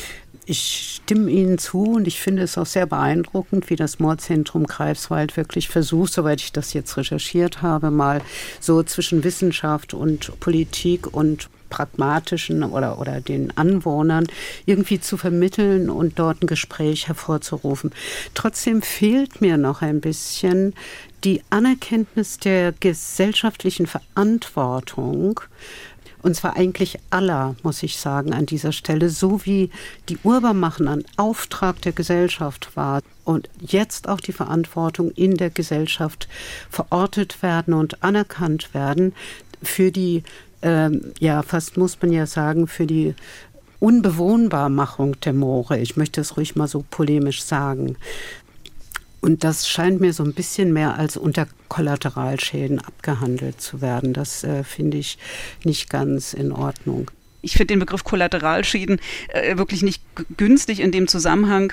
ich stimme Ihnen zu und ich finde es auch sehr beeindruckend, wie das Mordzentrum Greifswald wirklich versucht, soweit ich das jetzt recherchiert habe, mal so zwischen Wissenschaft und Politik und pragmatischen oder, oder den Anwohnern irgendwie zu vermitteln und dort ein Gespräch hervorzurufen. Trotzdem fehlt mir noch ein bisschen die Anerkenntnis der gesellschaftlichen Verantwortung und zwar eigentlich aller, muss ich sagen, an dieser Stelle, so wie die Urbarmachen ein Auftrag der Gesellschaft war und jetzt auch die Verantwortung in der Gesellschaft verortet werden und anerkannt werden für die, ähm, ja, fast muss man ja sagen, für die Unbewohnbarmachung der Moore. Ich möchte es ruhig mal so polemisch sagen. Und das scheint mir so ein bisschen mehr als unter Kollateralschäden abgehandelt zu werden. Das äh, finde ich nicht ganz in Ordnung. Ich finde den Begriff Kollateralschäden äh, wirklich nicht günstig in dem Zusammenhang.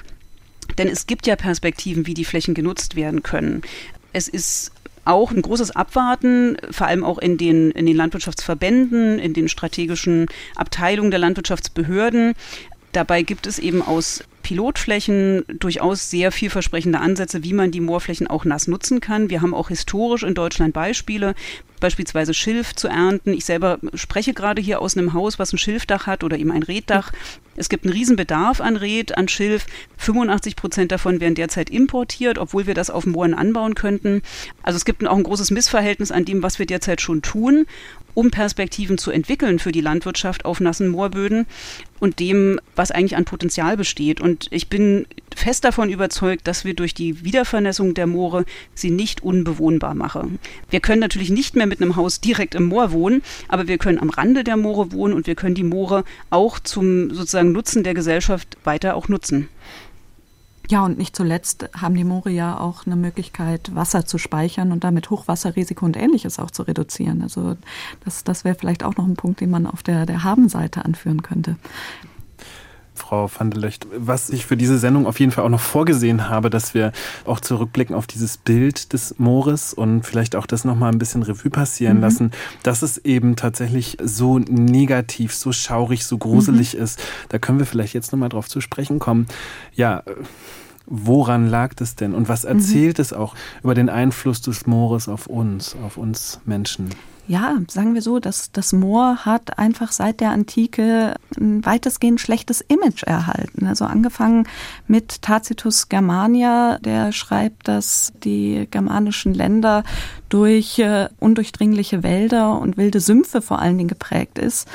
Denn es gibt ja Perspektiven, wie die Flächen genutzt werden können. Es ist auch ein großes Abwarten, vor allem auch in den, in den Landwirtschaftsverbänden, in den strategischen Abteilungen der Landwirtschaftsbehörden. Dabei gibt es eben aus Pilotflächen durchaus sehr vielversprechende Ansätze, wie man die Moorflächen auch nass nutzen kann. Wir haben auch historisch in Deutschland Beispiele, beispielsweise Schilf zu ernten. Ich selber spreche gerade hier aus einem Haus, was ein Schilfdach hat oder eben ein Reddach. Es gibt einen Riesenbedarf an Red, an Schilf. 85 Prozent davon werden derzeit importiert, obwohl wir das auf Mooren anbauen könnten. Also es gibt auch ein großes Missverhältnis an dem, was wir derzeit schon tun um Perspektiven zu entwickeln für die Landwirtschaft auf nassen Moorböden und dem, was eigentlich an Potenzial besteht. Und ich bin fest davon überzeugt, dass wir durch die Wiedervernässung der Moore sie nicht unbewohnbar machen. Wir können natürlich nicht mehr mit einem Haus direkt im Moor wohnen, aber wir können am Rande der Moore wohnen und wir können die Moore auch zum sozusagen Nutzen der Gesellschaft weiter auch nutzen. Ja, und nicht zuletzt haben die Moore ja auch eine Möglichkeit, Wasser zu speichern und damit Hochwasserrisiko und ähnliches auch zu reduzieren. Also das, das wäre vielleicht auch noch ein Punkt, den man auf der, der Habenseite anführen könnte. Frau van der Lecht, was ich für diese Sendung auf jeden Fall auch noch vorgesehen habe, dass wir auch zurückblicken auf dieses Bild des Moores und vielleicht auch das nochmal ein bisschen Revue passieren mhm. lassen, dass es eben tatsächlich so negativ, so schaurig, so gruselig mhm. ist. Da können wir vielleicht jetzt nochmal drauf zu sprechen kommen. Ja, woran lag das denn und was mhm. erzählt mhm. es auch über den Einfluss des Moores auf uns, auf uns Menschen? Ja, sagen wir so, dass das Moor hat einfach seit der Antike ein weitestgehend schlechtes Image erhalten. Also angefangen mit Tacitus Germania, der schreibt, dass die germanischen Länder durch äh, undurchdringliche Wälder und wilde Sümpfe vor allen Dingen geprägt ist.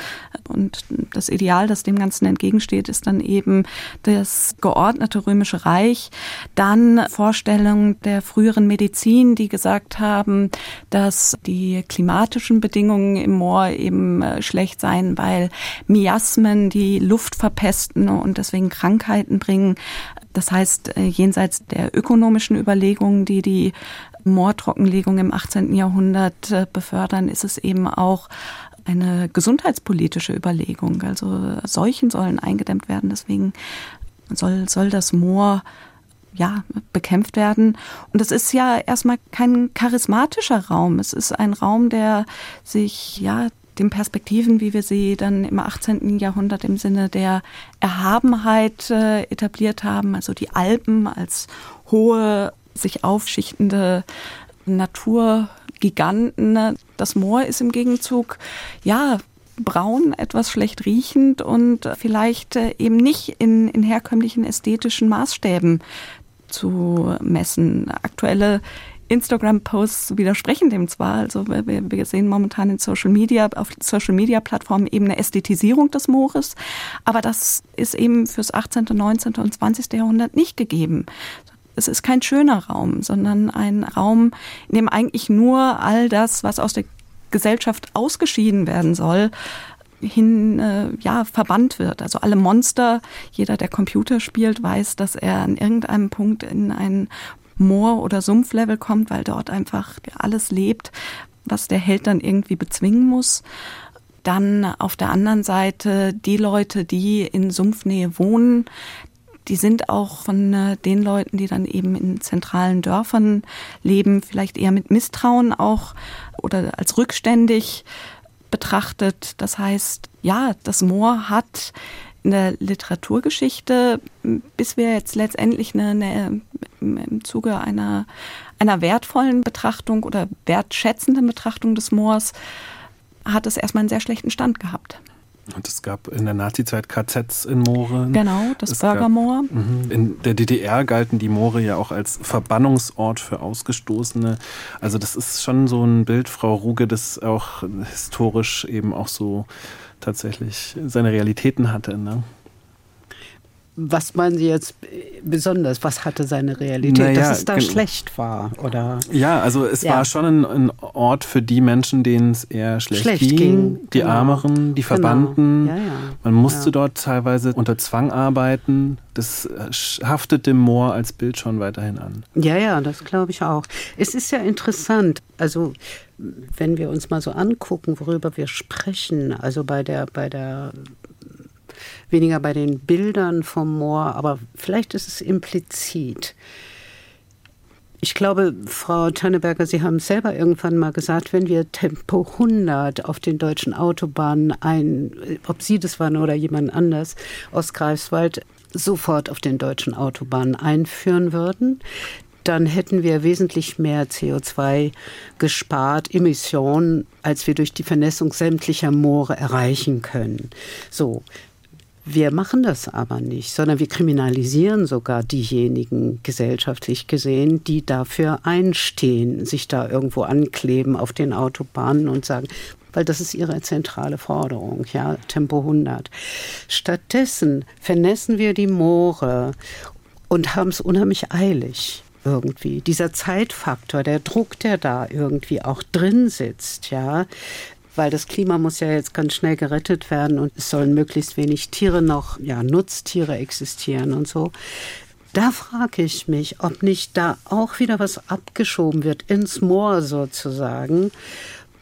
Und das Ideal, das dem Ganzen entgegensteht, ist dann eben das geordnete römische Reich. Dann Vorstellungen der früheren Medizin, die gesagt haben, dass die klimatischen Bedingungen im Moor eben äh, schlecht seien, weil Miasmen die Luft verpesten und deswegen Krankheiten bringen. Das heißt, äh, jenseits der ökonomischen Überlegungen, die die Moortrockenlegung im 18. Jahrhundert äh, befördern, ist es eben auch eine gesundheitspolitische Überlegung. Also Seuchen sollen eingedämmt werden, deswegen soll, soll das Moor ja, bekämpft werden. Und es ist ja erstmal kein charismatischer Raum. Es ist ein Raum, der sich ja den Perspektiven, wie wir sie dann im 18. Jahrhundert im Sinne der Erhabenheit äh, etabliert haben, also die Alpen als hohe, sich aufschichtende Naturgiganten. Das Moor ist im Gegenzug, ja, braun, etwas schlecht riechend und vielleicht äh, eben nicht in, in herkömmlichen ästhetischen Maßstäben zu messen. Aktuelle Instagram-Posts widersprechen dem zwar. Also wir, wir sehen momentan in Social Media, auf Social Media Plattformen eben eine Ästhetisierung des Moores. Aber das ist eben fürs 18., 19. und 20. Jahrhundert nicht gegeben. Es ist kein schöner Raum, sondern ein Raum, in dem eigentlich nur all das, was aus der Gesellschaft ausgeschieden werden soll, hin äh, ja verbannt wird. Also alle Monster, jeder, der Computer spielt, weiß, dass er an irgendeinem Punkt in ein Moor- oder Sumpflevel kommt, weil dort einfach alles lebt, was der Held dann irgendwie bezwingen muss. Dann auf der anderen Seite die Leute, die in Sumpfnähe wohnen, die sind auch von äh, den Leuten, die dann eben in zentralen Dörfern leben, vielleicht eher mit Misstrauen auch oder als rückständig betrachtet. Das heißt, ja, das Moor hat in der Literaturgeschichte, bis wir jetzt letztendlich eine, eine, im Zuge einer, einer wertvollen Betrachtung oder wertschätzenden Betrachtung des Moors, hat es erstmal einen sehr schlechten Stand gehabt. Und es gab in der Nazizeit KZs in Mooren. Genau, das es Bürgermoor. Gab, mhm, in der DDR galten die Moore ja auch als Verbannungsort für Ausgestoßene. Also das ist schon so ein Bild, Frau Ruge, das auch historisch eben auch so tatsächlich seine Realitäten hatte. Ne? Was meinen Sie jetzt besonders? Was hatte seine Realität? Naja, Dass es da schlecht war, oder? Ja, also es ja. war schon ein, ein, Ort für die Menschen, denen es eher schlecht, schlecht ging. ging. Die genau. Armeren, die genau. Verbannten. Genau. Ja, ja. Man musste dort teilweise unter Zwang arbeiten. Das haftet dem Moor als Bild schon weiterhin an. Ja, ja, das glaube ich auch. Es ist ja interessant. Also wenn wir uns mal so angucken, worüber wir sprechen, also bei der, bei der weniger bei den Bildern vom Moor, aber vielleicht ist es implizit. Ich glaube, Frau Tanneberger, Sie haben selber irgendwann mal gesagt, wenn wir Tempo 100 auf den deutschen Autobahnen ein, ob Sie das waren oder jemand anders aus Greifswald, sofort auf den deutschen Autobahnen einführen würden, dann hätten wir wesentlich mehr CO2 gespart, Emissionen, als wir durch die Vernässung sämtlicher Moore erreichen können. So, wir machen das aber nicht, sondern wir kriminalisieren sogar diejenigen gesellschaftlich gesehen, die dafür einstehen, sich da irgendwo ankleben auf den Autobahnen und sagen, weil das ist ihre zentrale Forderung, ja, Tempo 100. Stattdessen vernässen wir die Moore und haben es unheimlich eilig irgendwie. Dieser Zeitfaktor, der Druck, der da irgendwie auch drin sitzt, ja, weil das Klima muss ja jetzt ganz schnell gerettet werden und es sollen möglichst wenig Tiere noch, ja, Nutztiere existieren und so. Da frage ich mich, ob nicht da auch wieder was abgeschoben wird ins Moor sozusagen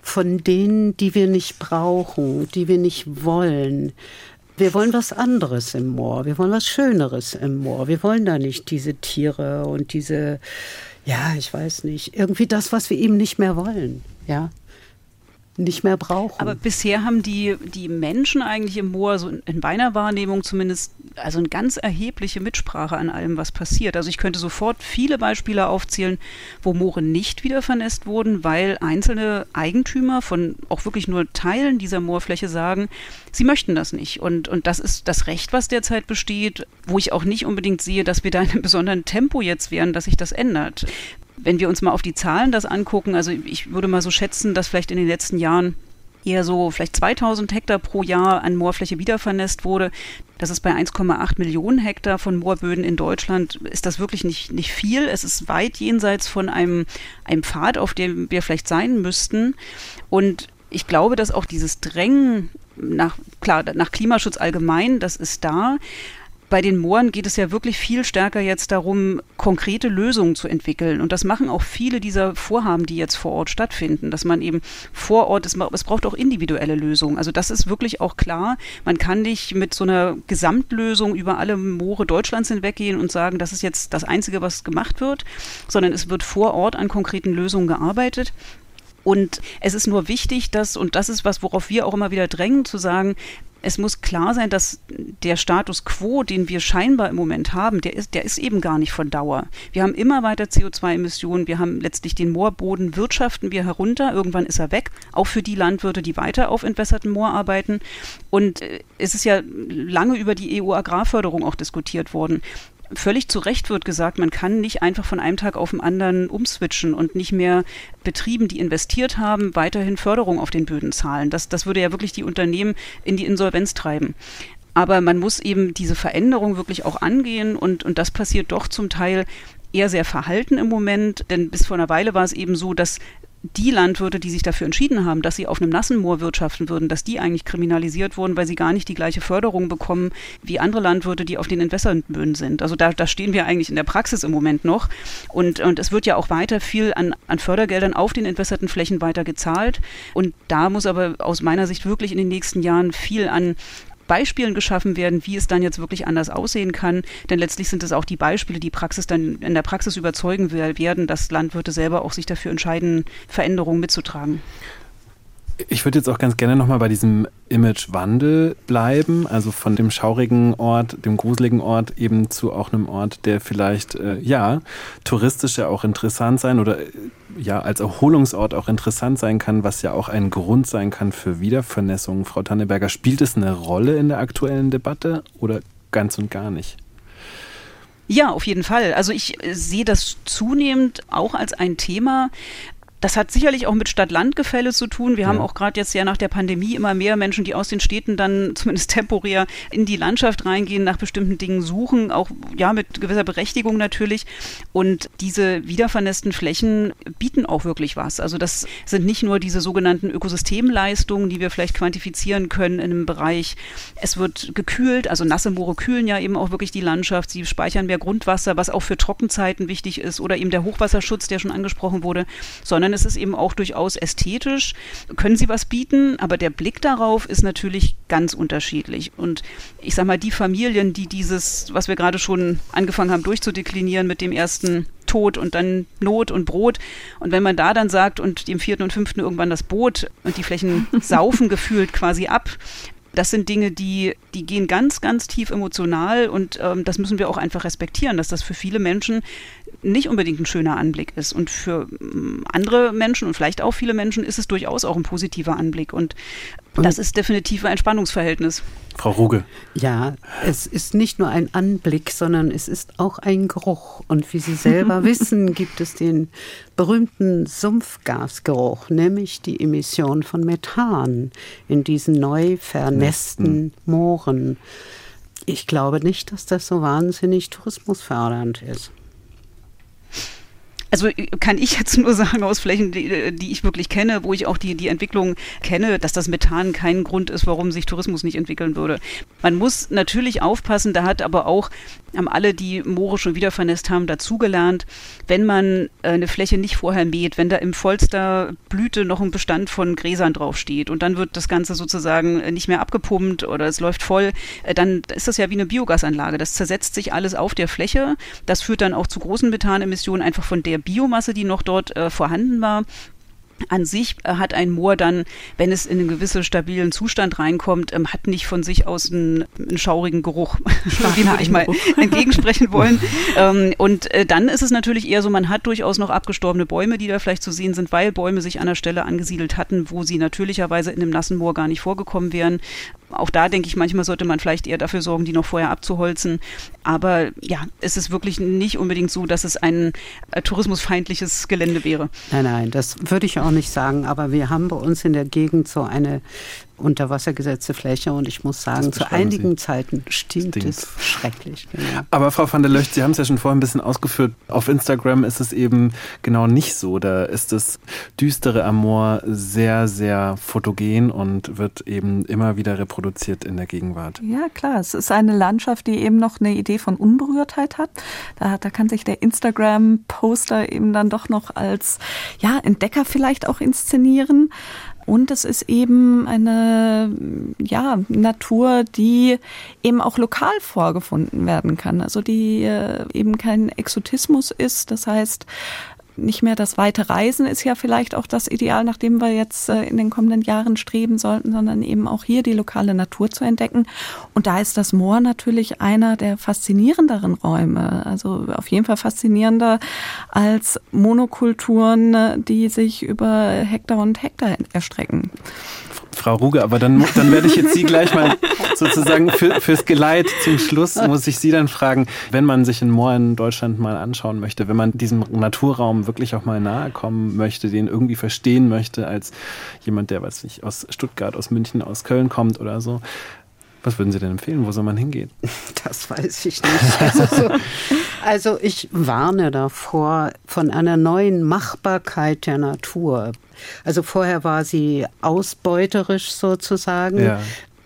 von denen, die wir nicht brauchen, die wir nicht wollen. Wir wollen was anderes im Moor, wir wollen was Schöneres im Moor. Wir wollen da nicht diese Tiere und diese, ja, ich weiß nicht, irgendwie das, was wir eben nicht mehr wollen. Ja, nicht mehr brauchen. Aber bisher haben die, die Menschen eigentlich im Moor, so in meiner Wahrnehmung zumindest, also eine ganz erhebliche Mitsprache an allem, was passiert. Also ich könnte sofort viele Beispiele aufzählen, wo Moore nicht wieder vernässt wurden, weil einzelne Eigentümer von auch wirklich nur Teilen dieser Moorfläche sagen, sie möchten das nicht. Und, und das ist das Recht, was derzeit besteht, wo ich auch nicht unbedingt sehe, dass wir da in einem besonderen Tempo jetzt wären, dass sich das ändert. Wenn wir uns mal auf die Zahlen das angucken, also ich würde mal so schätzen, dass vielleicht in den letzten Jahren eher so vielleicht 2000 Hektar pro Jahr an Moorfläche wiedervernässt wurde. Das ist bei 1,8 Millionen Hektar von Moorböden in Deutschland, ist das wirklich nicht, nicht viel. Es ist weit jenseits von einem, einem Pfad, auf dem wir vielleicht sein müssten. Und ich glaube, dass auch dieses Drängen nach, klar, nach Klimaschutz allgemein, das ist da bei den Mooren geht es ja wirklich viel stärker jetzt darum, konkrete Lösungen zu entwickeln. Und das machen auch viele dieser Vorhaben, die jetzt vor Ort stattfinden, dass man eben vor Ort, es, es braucht auch individuelle Lösungen. Also das ist wirklich auch klar. Man kann nicht mit so einer Gesamtlösung über alle Moore Deutschlands hinweggehen und sagen, das ist jetzt das Einzige, was gemacht wird, sondern es wird vor Ort an konkreten Lösungen gearbeitet. Und es ist nur wichtig, dass, und das ist was, worauf wir auch immer wieder drängen, zu sagen, es muss klar sein, dass der Status quo, den wir scheinbar im Moment haben, der ist, der ist eben gar nicht von Dauer. Wir haben immer weiter CO2-Emissionen, wir haben letztlich den Moorboden, wirtschaften wir herunter, irgendwann ist er weg, auch für die Landwirte, die weiter auf entwässertem Moor arbeiten. Und äh, es ist ja lange über die EU-Agrarförderung auch diskutiert worden völlig zu Recht wird gesagt, man kann nicht einfach von einem Tag auf den anderen umswitchen und nicht mehr Betrieben, die investiert haben, weiterhin Förderung auf den Böden zahlen. Das, das würde ja wirklich die Unternehmen in die Insolvenz treiben. Aber man muss eben diese Veränderung wirklich auch angehen und, und das passiert doch zum Teil eher sehr verhalten im Moment, denn bis vor einer Weile war es eben so, dass die Landwirte, die sich dafür entschieden haben, dass sie auf einem nassen Moor wirtschaften würden, dass die eigentlich kriminalisiert wurden, weil sie gar nicht die gleiche Förderung bekommen wie andere Landwirte, die auf den entwässernden Böden sind. Also da, da stehen wir eigentlich in der Praxis im Moment noch. Und, und es wird ja auch weiter viel an, an Fördergeldern auf den entwässerten Flächen weiter gezahlt. Und da muss aber aus meiner Sicht wirklich in den nächsten Jahren viel an Beispielen geschaffen werden, wie es dann jetzt wirklich anders aussehen kann. Denn letztlich sind es auch die Beispiele, die Praxis dann in der Praxis überzeugen werden, dass Landwirte selber auch sich dafür entscheiden, Veränderungen mitzutragen. Ich würde jetzt auch ganz gerne nochmal bei diesem Imagewandel bleiben, also von dem schaurigen Ort, dem gruseligen Ort eben zu auch einem Ort, der vielleicht, äh, ja, touristisch ja auch interessant sein oder äh, ja, als Erholungsort auch interessant sein kann, was ja auch ein Grund sein kann für Wiedervernässung. Frau Tanneberger, spielt es eine Rolle in der aktuellen Debatte oder ganz und gar nicht? Ja, auf jeden Fall. Also ich äh, sehe das zunehmend auch als ein Thema, das hat sicherlich auch mit Stadt-Land-Gefälle zu tun. Wir ja. haben auch gerade jetzt ja nach der Pandemie immer mehr Menschen, die aus den Städten dann zumindest temporär in die Landschaft reingehen, nach bestimmten Dingen suchen, auch ja mit gewisser Berechtigung natürlich. Und diese wiedervernässten Flächen bieten auch wirklich was. Also das sind nicht nur diese sogenannten Ökosystemleistungen, die wir vielleicht quantifizieren können in einem Bereich. Es wird gekühlt, also nasse Moore kühlen ja eben auch wirklich die Landschaft. Sie speichern mehr Grundwasser, was auch für Trockenzeiten wichtig ist oder eben der Hochwasserschutz, der schon angesprochen wurde, sondern sondern es ist eben auch durchaus ästhetisch. Können sie was bieten, aber der Blick darauf ist natürlich ganz unterschiedlich. Und ich sage mal, die Familien, die dieses, was wir gerade schon angefangen haben durchzudeklinieren mit dem ersten Tod und dann Not und Brot. Und wenn man da dann sagt und dem vierten und fünften irgendwann das Boot und die Flächen saufen gefühlt quasi ab, das sind Dinge, die, die gehen ganz, ganz tief emotional und ähm, das müssen wir auch einfach respektieren, dass das für viele Menschen nicht unbedingt ein schöner Anblick ist. Und für mm, andere Menschen und vielleicht auch viele Menschen ist es durchaus auch ein positiver Anblick. Und das ist definitiv ein Spannungsverhältnis. Frau Ruge. Ja, es ist nicht nur ein Anblick, sondern es ist auch ein Geruch. Und wie Sie selber wissen, gibt es den berühmten Sumpfgasgeruch, nämlich die Emission von Methan in diesen neu vernässten Mooren. Ich glaube nicht, dass das so wahnsinnig tourismusfördernd ist also äh, kann ich jetzt nur sagen aus Flächen, die, äh, die, ich wirklich kenne, wo ich auch die, die Entwicklung kenne, dass das Methan kein Grund ist, warum sich Tourismus nicht entwickeln würde. Man muss natürlich aufpassen, da hat aber auch, haben alle, die Moore schon wieder vernässt haben, dazugelernt, wenn man äh, eine Fläche nicht vorher mäht, wenn da im vollster Blüte noch ein Bestand von Gräsern draufsteht und dann wird das Ganze sozusagen nicht mehr abgepumpt oder es läuft voll, dann ist das ja wie eine Biogasanlage. Das zersetzt sich alles auf der Fläche. Das führt dann auch zu großen Methanemissionen einfach von der Biomasse, die noch dort äh, vorhanden war, an sich äh, hat ein Moor dann, wenn es in einen gewissen stabilen Zustand reinkommt, ähm, hat nicht von sich aus einen, einen schaurigen Geruch. Dem würde ich mal entgegensprechen wollen. ähm, und äh, dann ist es natürlich eher so, man hat durchaus noch abgestorbene Bäume, die da vielleicht zu sehen sind, weil Bäume sich an der Stelle angesiedelt hatten, wo sie natürlicherweise in einem nassen Moor gar nicht vorgekommen wären. Auch da denke ich, manchmal sollte man vielleicht eher dafür sorgen, die noch vorher abzuholzen. Aber ja, es ist wirklich nicht unbedingt so, dass es ein äh, tourismusfeindliches Gelände wäre. Nein, nein, das würde ich auch nicht sagen. Aber wir haben bei uns in der Gegend so eine unterwassergesetzte Fläche und ich muss sagen, zu einigen Sie. Zeiten stinkt Stinkt's. es schrecklich. Genau. Aber Frau van der Löcht, Sie haben es ja schon vorhin ein bisschen ausgeführt, auf Instagram ist es eben genau nicht so. Da ist das düstere Amor sehr, sehr fotogen und wird eben immer wieder reproduziert in der Gegenwart. Ja, klar. Es ist eine Landschaft, die eben noch eine Idee von Unberührtheit hat. Da, da kann sich der Instagram-Poster eben dann doch noch als ja, Entdecker vielleicht auch inszenieren. Und es ist eben eine ja, Natur, die eben auch lokal vorgefunden werden kann. Also die äh, eben kein Exotismus ist. Das heißt, nicht mehr das weite Reisen ist ja vielleicht auch das Ideal, nach dem wir jetzt äh, in den kommenden Jahren streben sollten, sondern eben auch hier die lokale Natur zu entdecken. Und da ist das Moor natürlich einer der faszinierenderen Räume. Also auf jeden Fall faszinierender als Monokulturen, die sich über Hektar und Hektar erstrecken. Frau Ruge, aber dann, dann werde ich jetzt Sie gleich mal sozusagen für, fürs Geleit zum Schluss muss ich Sie dann fragen, wenn man sich ein Moor in Deutschland mal anschauen möchte, wenn man diesem Naturraum wirklich auch mal nahe kommen möchte, den irgendwie verstehen möchte als jemand, der, weiß nicht, aus Stuttgart, aus München, aus Köln kommt oder so. Was würden Sie denn empfehlen? Wo soll man hingehen? Das weiß ich nicht. Also, so, also ich warne davor von einer neuen Machbarkeit der Natur. Also vorher war sie ausbeuterisch sozusagen. Ja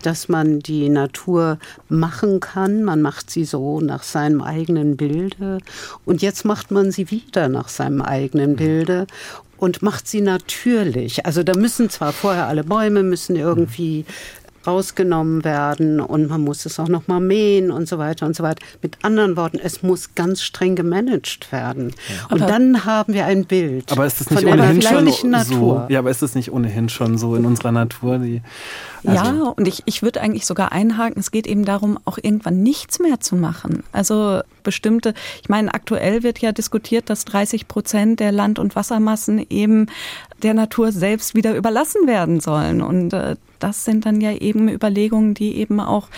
dass man die Natur machen kann. Man macht sie so nach seinem eigenen Bilde. Und jetzt macht man sie wieder nach seinem eigenen Bilde und macht sie natürlich. Also da müssen zwar vorher alle Bäume müssen irgendwie rausgenommen werden und man muss es auch noch mal mähen und so weiter und so weiter. Mit anderen Worten, es muss ganz streng gemanagt werden. Ja. Und aber, dann haben wir ein Bild aber ist das nicht von ohnehin schon Natur. So, ja, aber ist das nicht ohnehin schon so in unserer Natur? Die, also ja, und ich, ich würde eigentlich sogar einhaken, es geht eben darum, auch irgendwann nichts mehr zu machen. Also bestimmte, ich meine, aktuell wird ja diskutiert, dass 30 Prozent der Land- und Wassermassen eben der Natur selbst wieder überlassen werden sollen. Und äh, das sind dann ja eben Überlegungen, die eben auch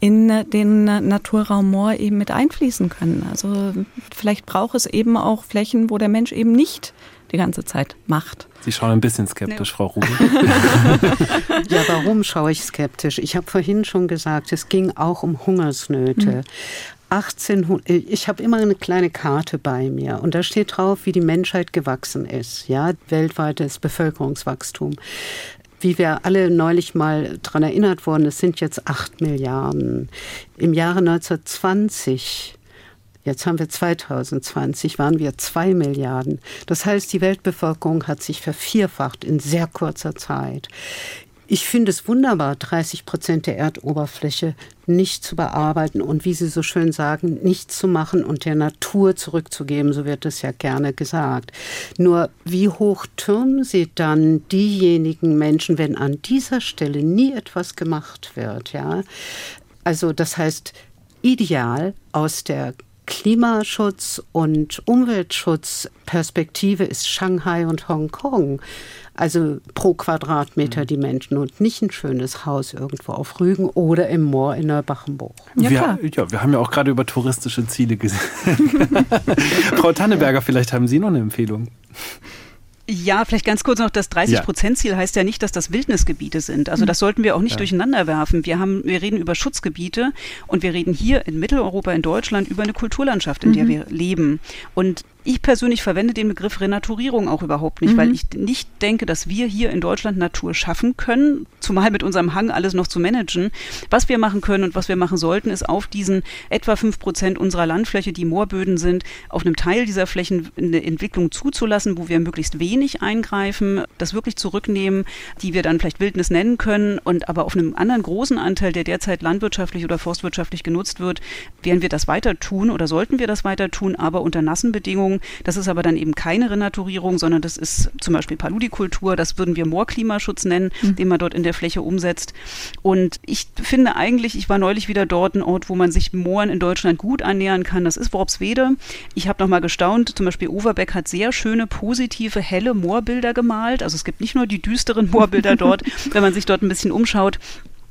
in den Naturraum Moor eben mit einfließen können. Also vielleicht braucht es eben auch Flächen, wo der Mensch eben nicht die ganze Zeit macht. Sie schauen ein bisschen skeptisch, nee. Frau Rubin. ja, warum schaue ich skeptisch? Ich habe vorhin schon gesagt, es ging auch um Hungersnöte. Mhm. 1800, ich habe immer eine kleine Karte bei mir und da steht drauf, wie die Menschheit gewachsen ist, ja, weltweites Bevölkerungswachstum wie wir alle neulich mal daran erinnert wurden, es sind jetzt acht Milliarden. Im Jahre 1920 Jetzt haben wir 2020, waren wir zwei Milliarden. Das heißt, die Weltbevölkerung hat sich vervierfacht in sehr kurzer Zeit. Ich finde es wunderbar, 30 Prozent der Erdoberfläche nicht zu bearbeiten und, wie Sie so schön sagen, nichts zu machen und der Natur zurückzugeben, so wird es ja gerne gesagt. Nur, wie hoch türmen Sie dann diejenigen Menschen, wenn an dieser Stelle nie etwas gemacht wird, ja? Also, das heißt, ideal aus der Klimaschutz- und Umweltschutzperspektive ist Shanghai und Hongkong. Also pro Quadratmeter mhm. die Menschen und nicht ein schönes Haus irgendwo auf Rügen oder im Moor in Neubachenburg. Ja, wir, ja, wir haben ja auch gerade über touristische Ziele gesehen. Frau Tanneberger, vielleicht haben Sie noch eine Empfehlung. Ja, vielleicht ganz kurz noch, das 30-Prozent-Ziel heißt ja nicht, dass das Wildnisgebiete sind. Also das sollten wir auch nicht ja. durcheinander werfen. Wir haben, wir reden über Schutzgebiete und wir reden hier in Mitteleuropa, in Deutschland über eine Kulturlandschaft, in mhm. der wir leben. Und ich persönlich verwende den Begriff Renaturierung auch überhaupt nicht, mhm. weil ich nicht denke, dass wir hier in Deutschland Natur schaffen können, zumal mit unserem Hang alles noch zu managen. Was wir machen können und was wir machen sollten, ist auf diesen etwa fünf Prozent unserer Landfläche, die Moorböden sind, auf einem Teil dieser Flächen eine Entwicklung zuzulassen, wo wir möglichst wenig eingreifen, das wirklich zurücknehmen, die wir dann vielleicht Wildnis nennen können und aber auf einem anderen großen Anteil, der derzeit landwirtschaftlich oder forstwirtschaftlich genutzt wird, werden wir das weiter tun oder sollten wir das weiter tun, aber unter nassen Bedingungen das ist aber dann eben keine Renaturierung, sondern das ist zum Beispiel Paludikultur. Das würden wir Moorklimaschutz nennen, mhm. den man dort in der Fläche umsetzt. Und ich finde eigentlich, ich war neulich wieder dort, ein Ort, wo man sich Mooren in Deutschland gut annähern kann. Das ist Worpswede. Ich habe nochmal gestaunt, zum Beispiel Overbeck hat sehr schöne, positive, helle Moorbilder gemalt. Also es gibt nicht nur die düsteren Moorbilder dort, wenn man sich dort ein bisschen umschaut.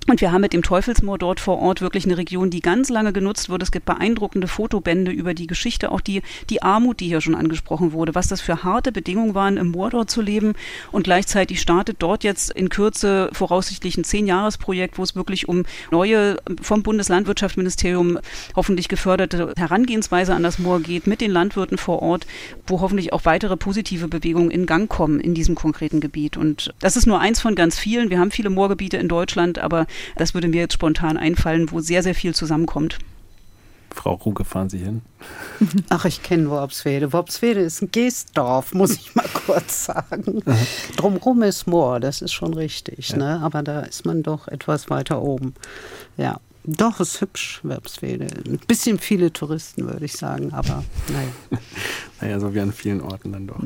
Und wir haben mit dem Teufelsmoor dort vor Ort wirklich eine Region, die ganz lange genutzt wird. Es gibt beeindruckende Fotobände über die Geschichte, auch die, die Armut, die hier schon angesprochen wurde, was das für harte Bedingungen waren, im Moor dort zu leben. Und gleichzeitig startet dort jetzt in Kürze voraussichtlich ein Zehn-Jahres-Projekt, wo es wirklich um neue, vom Bundeslandwirtschaftsministerium hoffentlich geförderte Herangehensweise an das Moor geht, mit den Landwirten vor Ort, wo hoffentlich auch weitere positive Bewegungen in Gang kommen in diesem konkreten Gebiet. Und das ist nur eins von ganz vielen. Wir haben viele Moorgebiete in Deutschland, aber das würde mir jetzt spontan einfallen, wo sehr, sehr viel zusammenkommt. Frau Ruge, fahren Sie hin? Ach, ich kenne Worpswede. Worpswede ist ein Geestdorf, muss ich mal kurz sagen. Drumherum ist Moor, das ist schon richtig. Ja. Ne? Aber da ist man doch etwas weiter oben. Ja. Doch, ist hübsch, Werpswede. Ein bisschen viele Touristen, würde ich sagen, aber naja. naja, so wie an vielen Orten dann doch.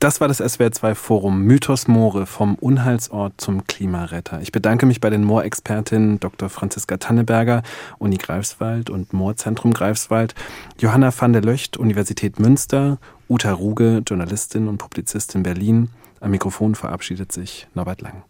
Das war das SWR2 Forum Mythos Moore vom Unheilsort zum Klimaretter. Ich bedanke mich bei den Moorexpertinnen Dr. Franziska Tanneberger, Uni Greifswald und Moorzentrum Greifswald, Johanna van der Löcht, Universität Münster, Uta Ruge, Journalistin und Publizistin Berlin. Am Mikrofon verabschiedet sich Norbert Lang.